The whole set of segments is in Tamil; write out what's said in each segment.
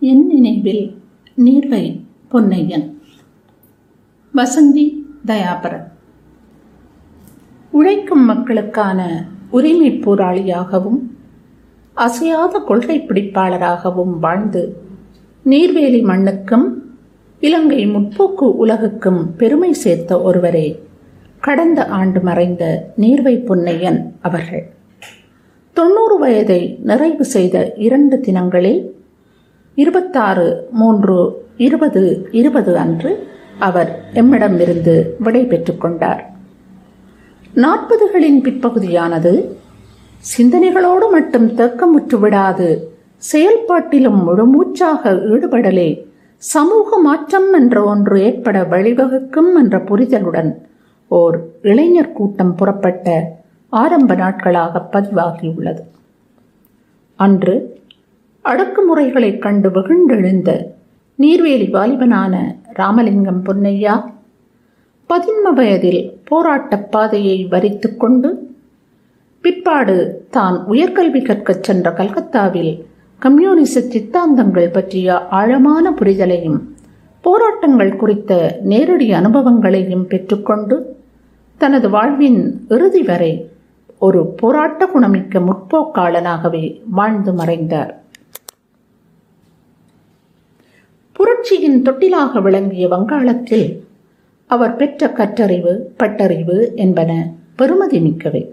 என் நினைவில் நீர்வை பொன்னையன். வசந்தி தயாபரன். உழைக்கும் மக்களுக்கான உரிமை போராளியாகவும் அசையாத கொள்கை பிடிப்பாளராகவும் வாழ்ந்து நீர்வேலி மண்ணுக்கும் இலங்கை முற்போக்கு உலகுக்கும் பெருமை சேர்த்த ஒருவரே கடந்த ஆண்டு மறைந்த நீர்வை பொன்னையன் அவர்கள். தொண்ணூறு வயதை நிறைவு செய்த இரண்டு தினங்களில் இருபத்தாறு மூன்று இருபது இருபது அன்று அவர் எம்மிடமிருந்து விடை பெற்றுக் கொண்டார். நாற்பதுகளின் பிற்பகுதியானது சிந்தனைகளோடு மட்டும் தேக்கமுற்று விடாது செயல்பாட்டிலும் முழுமூச்சாக ஈடுபடலே சமூக மாற்றம் என்ற ஒன்று ஏற்பட வழிவகுக்கும் என்ற புரிதலுடன் ஓர் இளைஞர் கூட்டம் புறப்பட்ட ஆரம்ப நாட்களாக பதிவாகியுள்ளது. அன்று அடக்குமுறைகளைக் கண்டு வெகுண்டெழுந்த நீர்வேலி வாலிபனான ராமலிங்கம் பொன்னையா பதின்ம வயதில் போராட்டப் பாதையை வரித்து கொண்டு பிற்பாடு தான் உயர்கல்வி கற்கச் சென்ற கல்கத்தாவில் கம்யூனிச சித்தாந்தங்கள் பற்றிய ஆழமான புரிதலையும் போராட்டங்கள் குறித்த நேரடி அனுபவங்களையும் பெற்றுக்கொண்டு தனது வாழ்வின் இறுதி வரை ஒரு போராட்ட குணமிக்க முற்போக்காளனாகவே வாழ்ந்து மறைந்தார். புரட்சியின் தொட்டிலாக விளங்கிய வங்காளத்தில் அவர் பெற்ற கற்றறிவு பட்டறிவு என்பன பெருமதி மிக்கவை.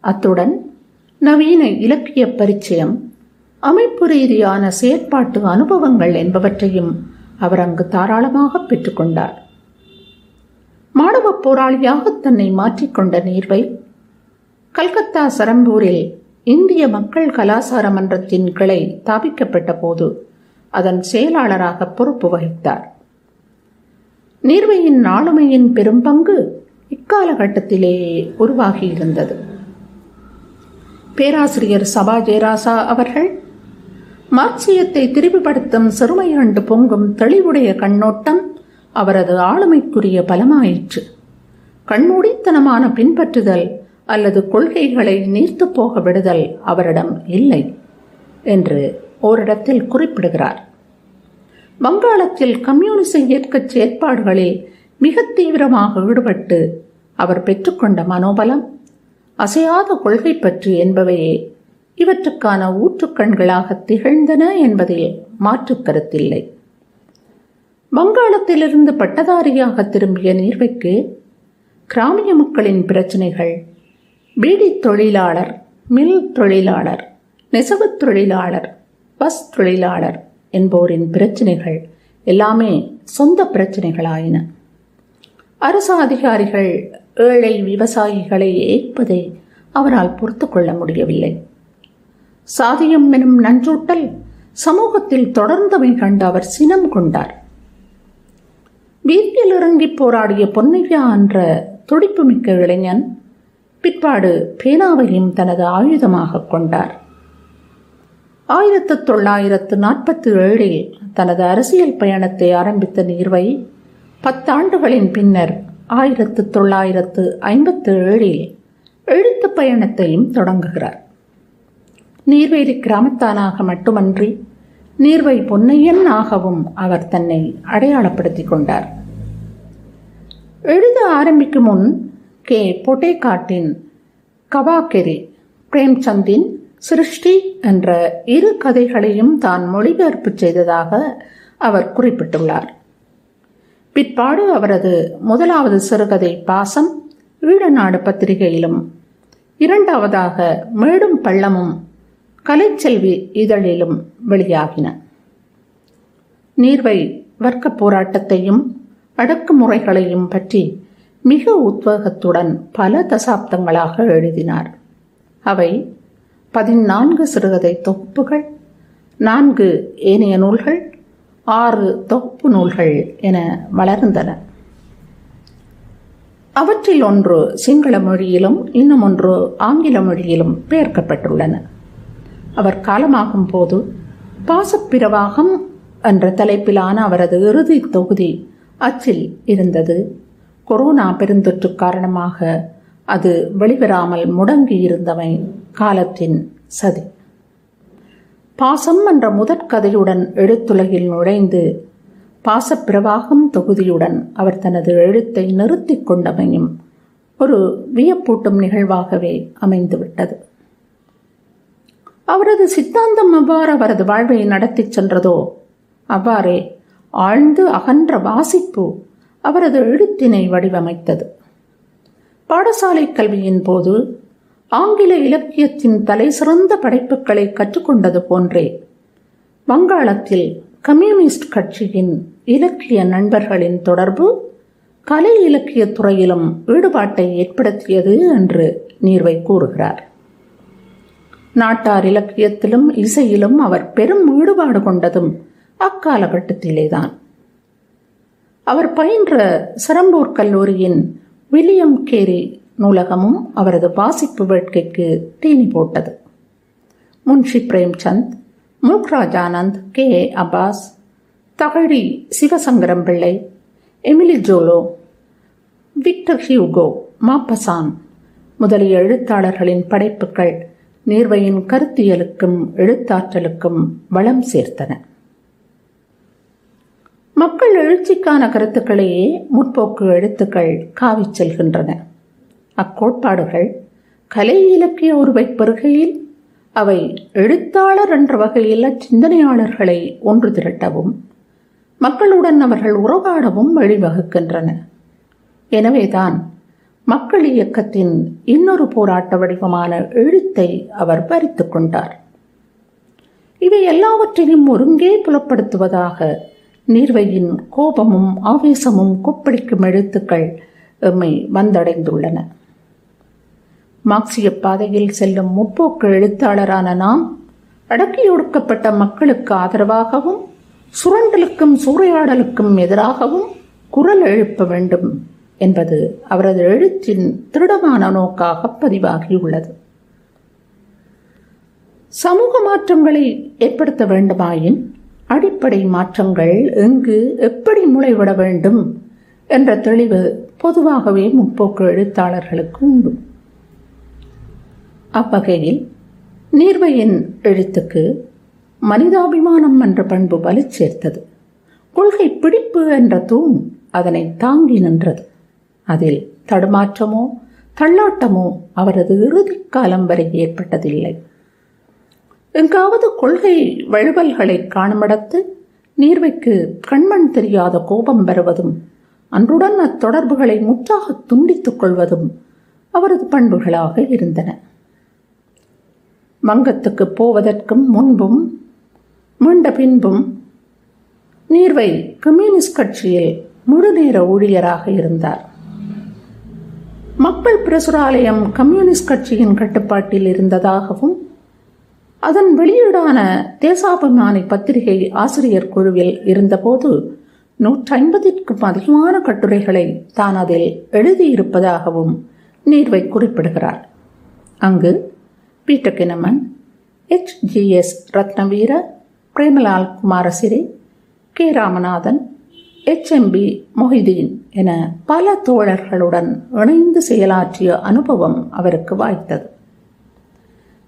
அத்துடன் நவீன இலக்கிய பரிச்சயம் அமைப்பு ரீதியான செயற்பாட்டு அனுபவங்கள் என்பவற்றையும் அவர் அங்கு தாராளமாக பெற்றுக்கொண்டார் மாணவ போராளியாக தன்னை மாற்றிக்கொண்ட நீர்வை கல்கத்தா சரம்பூரில் இந்திய மக்கள் கலாசார மன்றத்தின் கிளை ஸ்தாபிக்கப்பட்ட போது அதன் செயலாளராக பொறுப்பு வகித்தார். நீர்வையின் ஆளுமையின் பெரும்பங்கு இக்காலகட்டத்திலேயே உருவாகியிருந்தது. பேராசிரியர் சபா ஜெயராசா அவர்கள் மார்க்சியத்தை திரிவுபடுத்தும் சிறுமையாண்டு பொங்கும் தெளிவுடைய கண்ணோட்டம் அவரது ஆளுமைக்குரிய பலமாயிற்று. கண்மூடித்தனமான பின்பற்றுதல் அல்லது கொள்கைகளை நீர்த்து போக விடுதல் அவரிடம் இல்லை என்று ஓரிடத்தில் குறிப்பிடுகிறார். வங்காளத்தில் கம்யூனிச இயக்கச் செயற்பாடுகளில் மிக தீவிரமாக ஈடுபட்டு அவர் பெற்றுக்கொண்ட மனோபலம் அசையாத கொள்கை பற்று என்பவையே இவற்றுக்கான ஊற்றுக்கண்களாக திகழ்ந்தன என்பதில் மாற்று கருத்தில்லை. வங்காளத்திலிருந்து பட்டதாரியாக திரும்பிய நீர்வைக்கு கிராமிய மக்களின் பிரச்சனைகள் பீடி தொழிலாளர் மில் தொழிலாளர் நெசவுத் தொழிலாளர் பஸ் தொழிலாளர் என்போரின் பிரச்சனைகள் எல்லாமே சொந்த பிரச்சனைகளாயின. அரசு அதிகாரிகள் ஏழை விவசாயிகளை ஏற்பதை அவரால் பொறுத்து கொள்ள முடியவில்லை. சாதியம் எனும் நஞ்சூட்டல் சமூகத்தில் தொடர்ந்தவை கண்டு அவர் சினம் கொண்டார். வீட்டில் இறங்கி போராடிய பொன்னையா என்ற துடிப்புமிக்க இளைஞன் பிற்பாடு பேனாவையும் தனது ஆயுதமாக கொண்டார். ஆயிரத்து தொள்ளாயிரத்து நாற்பத்தி ஏழில் தனது அரசியல் பயணத்தை ஆரம்பித்த நீர்வை பத்தாண்டுகளின் பின்னர் ஆயிரத்து தொள்ளாயிரத்து ஐம்பத்து ஏழில் எழுத்து பயணத்தையும் தொடங்குகிறார். நீர்வேலி கிராமத்தானாக மட்டுமன்றி நீர்வை பொன்னையன் ஆகவும் அவர் தன்னை அடையாளப்படுத்திக் கொண்டார். எழுத ஆரம்பிக்கும் முன் கே. பொட்டேகாட்டின் கவாகெரி பிரேம்சந்தின் சிருஷ்டி என்ற இரு கதைகளையும் தான் மொழிபெயர்ப்பு செய்ததாக அவர் குறிப்பிட்டுள்ளார். பிற்பாடு அவரது முதலாவது சிறுகதை பாசம் ஈழநாடு பத்திரிகையிலும். இரண்டாவதாக மேடும் பள்ளமும் கலைச்செல்வி இதழிலும் வெளியாகின. நீர்வை வர்க்க போராட்டத்தையும் அடக்குமுறைகளையும் பற்றி மிக உத்வேகத்துடன் பல தசாப்தங்களாக எழுதினார். அவை பதினான்கு சிறுகதை தொகுப்புகள் நான்கு ஏனைய நூல்கள் ஆறு தொகுப்பு நூல்கள் என வளர்ந்தன. அவற்றில் ஒன்று சிங்கள மொழியிலும் இன்னும் ஒன்று ஆங்கில மொழியிலும் பெயர்க்கப்பட்டுள்ளன. அவர் காலமாகும் போது பாசப்பிரவாகம் என்ற தலைப்பிலான அவரது இறுதி தொகுதி அச்சில் இருந்தது. கொரோனா பெருந்தொற்று காரணமாக அது வெளிவராமல் முடங்கி இருந்தவை காலத்தின் சதி. பாசம் என்ற முதற்கதையுடன் எழுத்துலகில் நுழைந்து பாசப்பிரவாகம் தொகுதியுடன் அவர் தனது எழுத்தை நிறுத்திக் கொண்டமையும் ஒரு வியப்பூட்டும் நிகழ்வாகவே அமைந்துவிட்டது. அவரது சித்தாந்தம் எவ்வாறு அவரது வாழ்வை நடத்திச் சென்றதோ அவ்வாறே ஆழ்ந்து அகன்ற வாசிப்பு அவரது எழுத்தினை வடிவமைத்தது. பாடசாலை கல்வியின் போது ஆங்கில இலக்கியத்தின் தலைசிறந்த படைப்புகளை கற்றுக்கொண்டது போன்றே வங்காளத்தில் கம்யூனிஸ்ட் கட்சியின் இலக்கிய நண்பர்களின் தொடர்பு கலை இலக்கிய துறையிலும் ஈடுபாட்டை ஏற்படுத்தியது என்று நீர்வை கூறுகிறார். நாட்டார் இலக்கியத்திலும் இசையிலும் அவர் பெரும் ஈடுபாடு கொண்டதும் அக்காலகட்டத்திலேதான். அவர் பயின்ற சிரம்பூர் கல்லூரியின் வில்லியம் கேரி நூலகமும் அவரது வாசிப்பு வேட்கைக்கு தீனி போட்டது. Munshi Premchand Mulkraj K. A. Abbas Thakazhi Sivasankara Pillai Emile Zola Victor Hugo Maupassant முதலிய எழுத்தாளர்களின் படைப்புகள் நீர்வையின் கருத்தியலுக்கும் எழுத்தாற்றலுக்கும் வளம் சேர்த்தன. மக்கள் எழுச்சிக்கான கருத்துக்களையே முற்போக்கு எழுத்துக்கள் காவிச் செல்கின்றன. அக்கோட்பாடுகள் கலை இலக்கிய உருவை பெறுகையில் அவை எழுத்தாளர் என்ற வகையில் சிந்தனையாளர்களை ஒன்று திரட்டவும் மக்களுடன் அவர்கள் உறவாடவும் வழிவகுக்கின்றன. எனவேதான் மக்கள் இயக்கத்தின் இன்னொரு போராட்ட வடிவமான எழுத்தை அவர் பறித்து கொண்டார். இவை எல்லாவற்றையும் ஒருங்கே புலப்படுத்துவதாக நீர்வையின் கோபமும் ஆவேசமும் கொப்பளிக்கும் எழுத்துக்கள் எம்மை வந்தடைந்துள்ளன. மார்க்சிய பாதையில் செல்லும் முற்போக்கு எழுத்தாளரான நாம் அடக்கியொடுக்கப்பட்ட மக்களுக்கு ஆதரவாகவும் சுரண்டலுக்கும் சூறையாடலுக்கும் எதிராகவும் குரல் எழுப்ப வேண்டும் என்பது அவரது எழுத்தின் திருடமான நோக்காக பதிவாகியுள்ளது. சமூக மாற்றங்களை ஏற்படுத்த வேண்டுமாயின் அடிப்படை மாற்றங்கள் எங்கு எப்படி முளைவிட வேண்டும் என்ற தெளிவு பொதுவாகவே முற்போக்கு எழுத்தாளர்களுக்கு உண்டு. அவ்வகையில் நீர்வையின் எழுத்துக்கு மனிதாபிமானம் என்ற பண்பு வலு சேர்த்தது. கொள்கை பிடிப்பு என்ற தூண் அதனை தாங்கி நின்றது. அதில் தடுமாற்றமோ தள்ளாட்டமோ அவரது இறுதி காலம் வரை ஏற்பட்டதில்லை. எங்காவது கொள்கை வழுவல்களை காணுமிடத்து நீர்வைக்கு கண்மண் தெரியாத கோபம் வருவதும் அன்றுடன் அத்தொடர்புகளை முற்றாக துண்டித்துக் கொள்வதும் அவரது பண்புகளாக இருந்தன. வங்கத்துக்கு போவதற்கும் முன்பும் மீண்ட பின்பும் நீர்வை கம்யூனிஸ்ட் கட்சியில் முழுநேர ஊழியராக இருந்தார். மக்கள் பிரசுராலயம் கம்யூனிஸ்ட் கட்சியின் கட்டுப்பாட்டில் இருந்ததாகவும் அதன் வெளியீடான தேசாபிமானி பத்திரிகை ஆசிரியர் குழுவில் இருந்தபோது நூற்றி ஐம்பதிற்கும் அதிகமான கட்டுரைகளை தான் அதில் எழுதியிருப்பதாகவும் நீர்வை குறிப்பிடுகிறார். அங்கு Pieter Keuneman H G S Ratnaweera Premalal Kumarasiri K Ramanathan H M P Mohideen என பல தோழர்களுடன் இணைந்து செயலாற்றிய அனுபவம் அவருக்கு வாய்த்தது.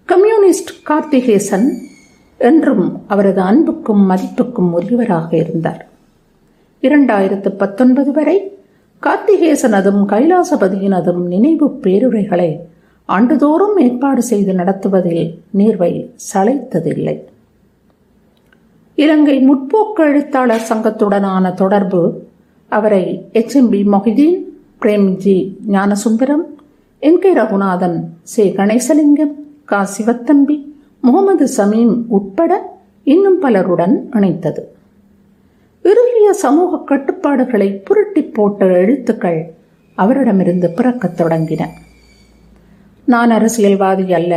கம்யூனிஸ்ட் கார்த்திகேசன் என்றும் அவரது அன்புக்கும் மதிப்புக்கும் உரியவராக இருந்தார். இரண்டாயிரத்து பத்தொன்பது வரை கார்த்திகேசனதும் கைலாசபதியினதும் நினைவு பேருரைகளை ஆண்டுதோறும் ஏற்பாடு செய்து நடத்துவதில் நீர்வை சளைத்ததில்லை. இலங்கை முற்போக்கு எழுத்தாளர் சங்கத்துடனான தொடர்பு அவரை H. M. P. Mohideen Premji Gnanasundaram N. K. Ragunathan சே. கணேசலிங்கம் கா. சிவத்தம்பி முகமது சமீம் உட்பட இன்னும் பலருடன் இணைத்தது. இறுகிய சமூக கட்டுப்பாடுகளை புரட்டி போட்ட எழுத்துக்கள் அவரிடமிருந்து பிறக்கத் தொடங்கின. நான் அரசியல்வாதி அல்ல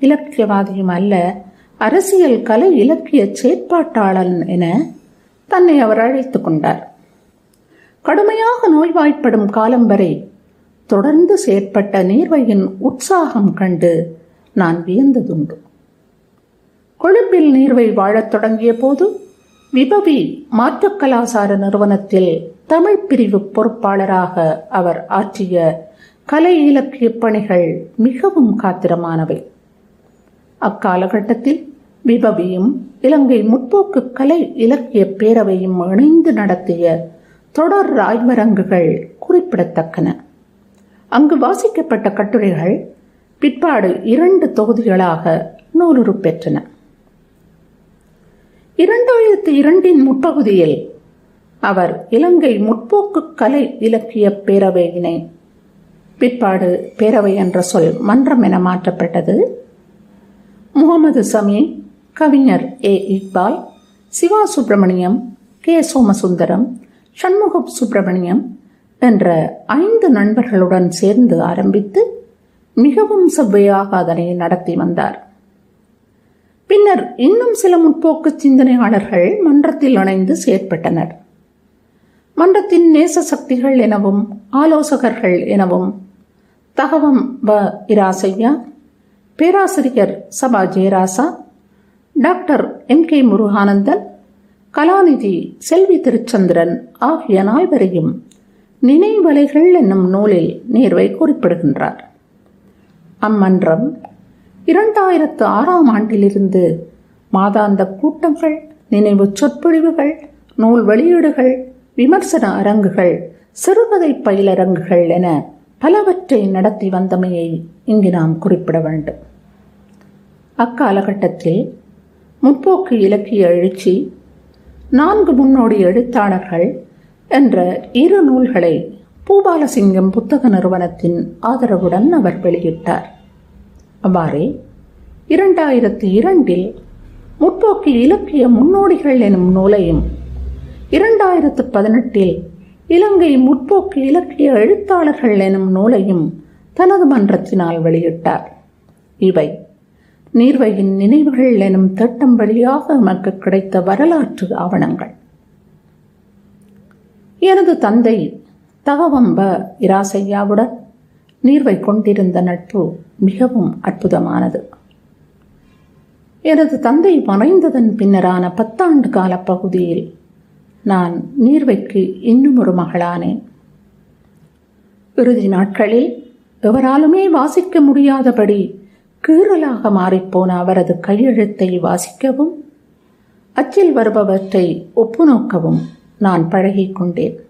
இலக்கியவாதியும் அல்ல. அரசியல் கலை இலக்கிய செயற்பாட்டாளன் என தன்னை அவர் அழைத்துக் கொண்டார். கடுமையாக நோய்வாய்ப்படும் காலம் வரை தொடர்ந்து செயற்பட்ட நீர்வையின் உற்சாகம் கண்டு நான் வியந்ததுண்டு. கொழும்பில் நீர்வை வாழத் தொடங்கிய போது விபவி மாற்றுக் கலாசார நிறுவனத்தில் தமிழ் பிரிவு பொறுப்பாளராக அவர் ஆற்றிய கலை இலக்கிய பணிகள் மிகவும் காத்திரமானவை. அக்காலகட்டத்தில் விபவியும் இலங்கை முற்போக்கு கலை இலக்கிய பேரவையும் இணைந்து நடத்திய தொடர் ஆய்வரங்குகள் குறிப்பிடத்தக்கன. அங்கு வாசிக்கப்பட்ட கட்டுரைகள் பிற்பாடு இரண்டு தொகுதிகளாக நூலுறு பெற்றன. இரண்டாயிரத்தி இரண்டின் முற்பகுதியில் அவர் இலங்கை முற்போக்கு கலை இலக்கிய பேரவையினை பிற்பாடு பேரவை என்ற சொல் மன்றம் என மாற்றப்பட்டது. முகமது சமி கவிஞர் ஏ. இக்பால் சிவா சுப்பிரமணியம் கே. சோமசுந்தரம் சண்முக சுப்பிரமணியம் என்ற ஐந்து நண்பர்களுடன் சேர்ந்து ஆரம்பித்து மிகவும் செவ்வையாக அதனை நடத்தி வந்தார். பின்னர் இன்னும் சில முற்போக்கு சிந்தனையாளர்கள் மன்றத்தில் இணைந்து செயற்பட்டனர். மன்றத்தின் நேச சக்திகள் எனவும் ஆலோசகர்கள் எனவும். தகவம் வ இராசையா பேராசிரியர் Saba Jeyarasa doctor M K Muruganandan கலாநிதி செல்வி திருச்சந்திரன் ஆகிய நால்வரையும் நினைவலைகள் என்னும் நூலில் நேர்வை குறிப்பிடுகின்றார். அம்மன்றம் இரண்டாயிரத்து ஆறாம் ஆண்டிலிருந்து மாதாந்த கூட்டங்கள் நினைவு சொற்பொழிவுகள் நூல் வெளியீடுகள் விமர்சன அரங்குகள் சிறுகதை பயிலரங்குகள் என பலவற்றை நடத்தி வந்தமையை இங்கு நாம் குறிப்பிட வேண்டும். அக்காலகட்டத்தில் முற்போக்கு இலக்கிய எழுச்சி நான்கு முன்னோடி எழுத்தாளர்கள் என்ற இரு நூல்களை பூபாலசிங்கம் புத்தக நிறுவனத்தின் ஆதரவுடன் அவர் வெளியிட்டார். அவ்வாறே இரண்டாயிரத்தி இரண்டில் முற்போக்கு இலக்கிய முன்னோடிகள் எனும் நூலையும் இரண்டாயிரத்து பதினெட்டில் இலங்கை முற்போக்கு இலக்கிய எழுத்தாளர்கள் எனும் நூலையும் தனது மன்றத்தினால் வெளியிட்டார். இவை நீர்வையின் நினைவுகள் எனும் திட்டம் வழியாக நமக்கு கிடைத்த வரலாற்று ஆவணங்கள். எனது தந்தை தகவம்ப இராசையாவுடன் நீர்வை கொண்டிருந்த நட்பு மிகவும் அற்புதமானது. எனது தந்தை மறைந்ததன் பின்னரான பத்தாண்டு கால பகுதியில் நான் நீர்வைக்கு இன்னும் ஒரு மகளானேன். இறுதி நாட்களில் எவராலுமே வாசிக்க முடியாதபடி கீறலாக மாறிப்போன அவரது கையெழுத்தை வாசிக்கவும் அச்சில் வருபவற்றை ஒப்புநோக்கவும் நான் பழகிக் கொண்டேன்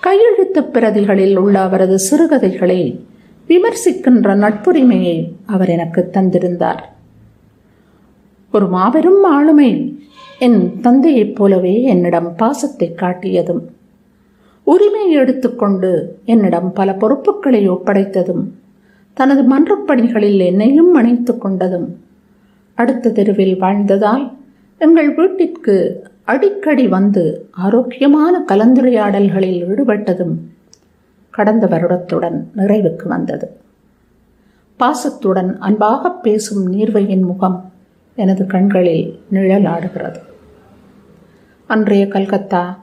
கையெழுத்து பிரதிகளில் உள்ள அவரது சிறுகதைகளை விமர்சிக்கின்ற நட்புரிமையை அவர் எனக்கு தந்திருந்தார். ஒரு மாபெரும் ஆளுமை என் தந்தையைப் போலவே என்னிடம் பாசத்தை காட்டியதும் உரிமை எடுத்துக்கொண்டு என்னிடம் பல பொறுப்புகளை ஒப்படைத்ததும் தனது மன்றப்பணிகளில் என்னையும் அணைத்து கொண்டதும் அடுத்த தெருவில் வாழ்ந்ததால் எங்கள் வீட்டிற்கு அடிக்கடி வந்து ஆரோக்கியமான கலந்துரையாடல்களில் ஈடுபட்டதும் கடந்த வருடத்துடன் நிறைவுக்கு வந்தது. பாசத்துடன் அன்பாக பேசும் நீர்வையின் முகம் எனது கண்களில் நிழலாடுகிறது. அன்றைய கல்கத்தா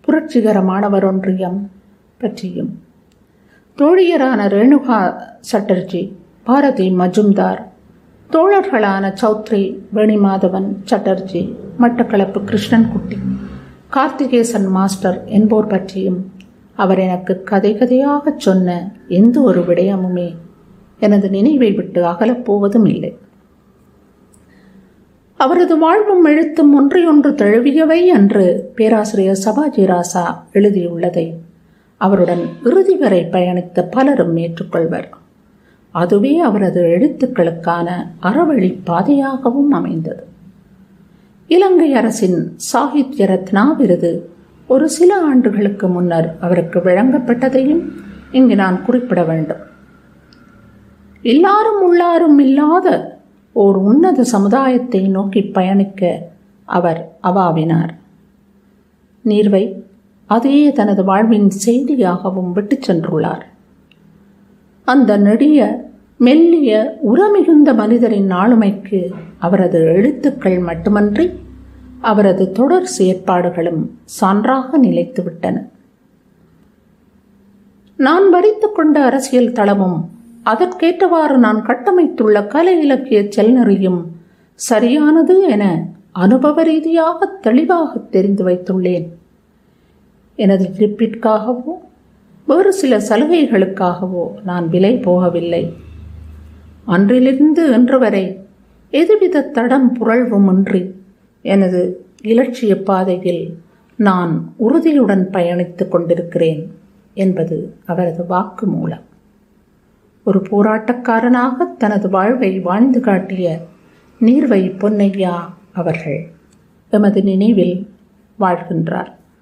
புரட்சிகர மாணவர் ஒன்றியம் பற்றியும். தோழியரான ரேணுகா சட்டர்ஜி பாரதி மஜும்தார் தோழர்களான சௌத்ரி வேணிமாதவன் சட்டர்ஜி மட்டக்களப்பு கிருஷ்ணன்குட்டி கார்த்திகேசன் மாஸ்டர் என்போர் பற்றியும் அவர் எனக்கு கதை கதையாகச் சொன்ன எந்த ஒரு விடயமுமே எனது நினைவை விட்டு அகலப் போவதும் இல்லை. அவரது வாழ்வும் எழுத்தும் ஒன்றையொன்று தழுவியவை என்று பேராசிரியர் சபாஜி ராசா எழுதியுள்ளதை. அவருடன் இறுதி வரை பயணித்த பலரும் ஏற்றுக்கொள்வர். அதுவே அவரது எழுத்துக்களுக்கான அறவழி பாதையாகவும் அமைந்தது. இலங்கை அரசின் சாகித்ய ரத்னா விருது ஒரு சில ஆண்டுகளுக்கு முன்னர் அவருக்கு வழங்கப்பட்டதையும் இங்கு நான் குறிப்பிட வேண்டும். எல்லாரும் உள்ளாரும் இல்லாத ஓர் உன்னத சமுதாயத்தை நோக்கி பயணிக்க அவர் அவாவினார். நீர்வை அதையே தனது வாழ்வின் செய்தியாகவும் விட்டுச் சென்றுள்ளார். அந்த நெடிய மெல்லிய உரமிகுந்த மனிதரின் ஆளுமைக்கு அவரது எழுத்துக்கள் மட்டுமன்றி அவரது தொடர் செயற்பாடுகளும் சான்றாக நிலைத்துவிட்டன நான் வரித்துக் கொண்ட அரசியல் தளமும் அதற்கேற்றவாறு நான் கட்டமைத்துள்ள கலை இலக்கிய செல்நெறியும் சரியானது என அனுபவ ரீதியாக தெளிவாக தெரிந்து வைத்துள்ளேன். எனது கிரிப்பிற்காகவோ வேறு சில சலுகைகளுக்காகவோ நான் விலை போகவில்லை. அன்றிலிருந்து இன்று வரை எதுவித தடம் புரள்வுமின்றி எனது இலட்சிய பாதையில் நான் உறுதியுடன் பயணித்துக் கொண்டிருக்கிறேன் என்பது அவரது வாக்கு மூலம் ஒரு போராட்டக்காரனாக தனது வாழ்வை வாழ்ந்து காட்டிய நீர்வை பொன்னையா அவர்கள். எமது நினைவில் வாழ்கின்றார்.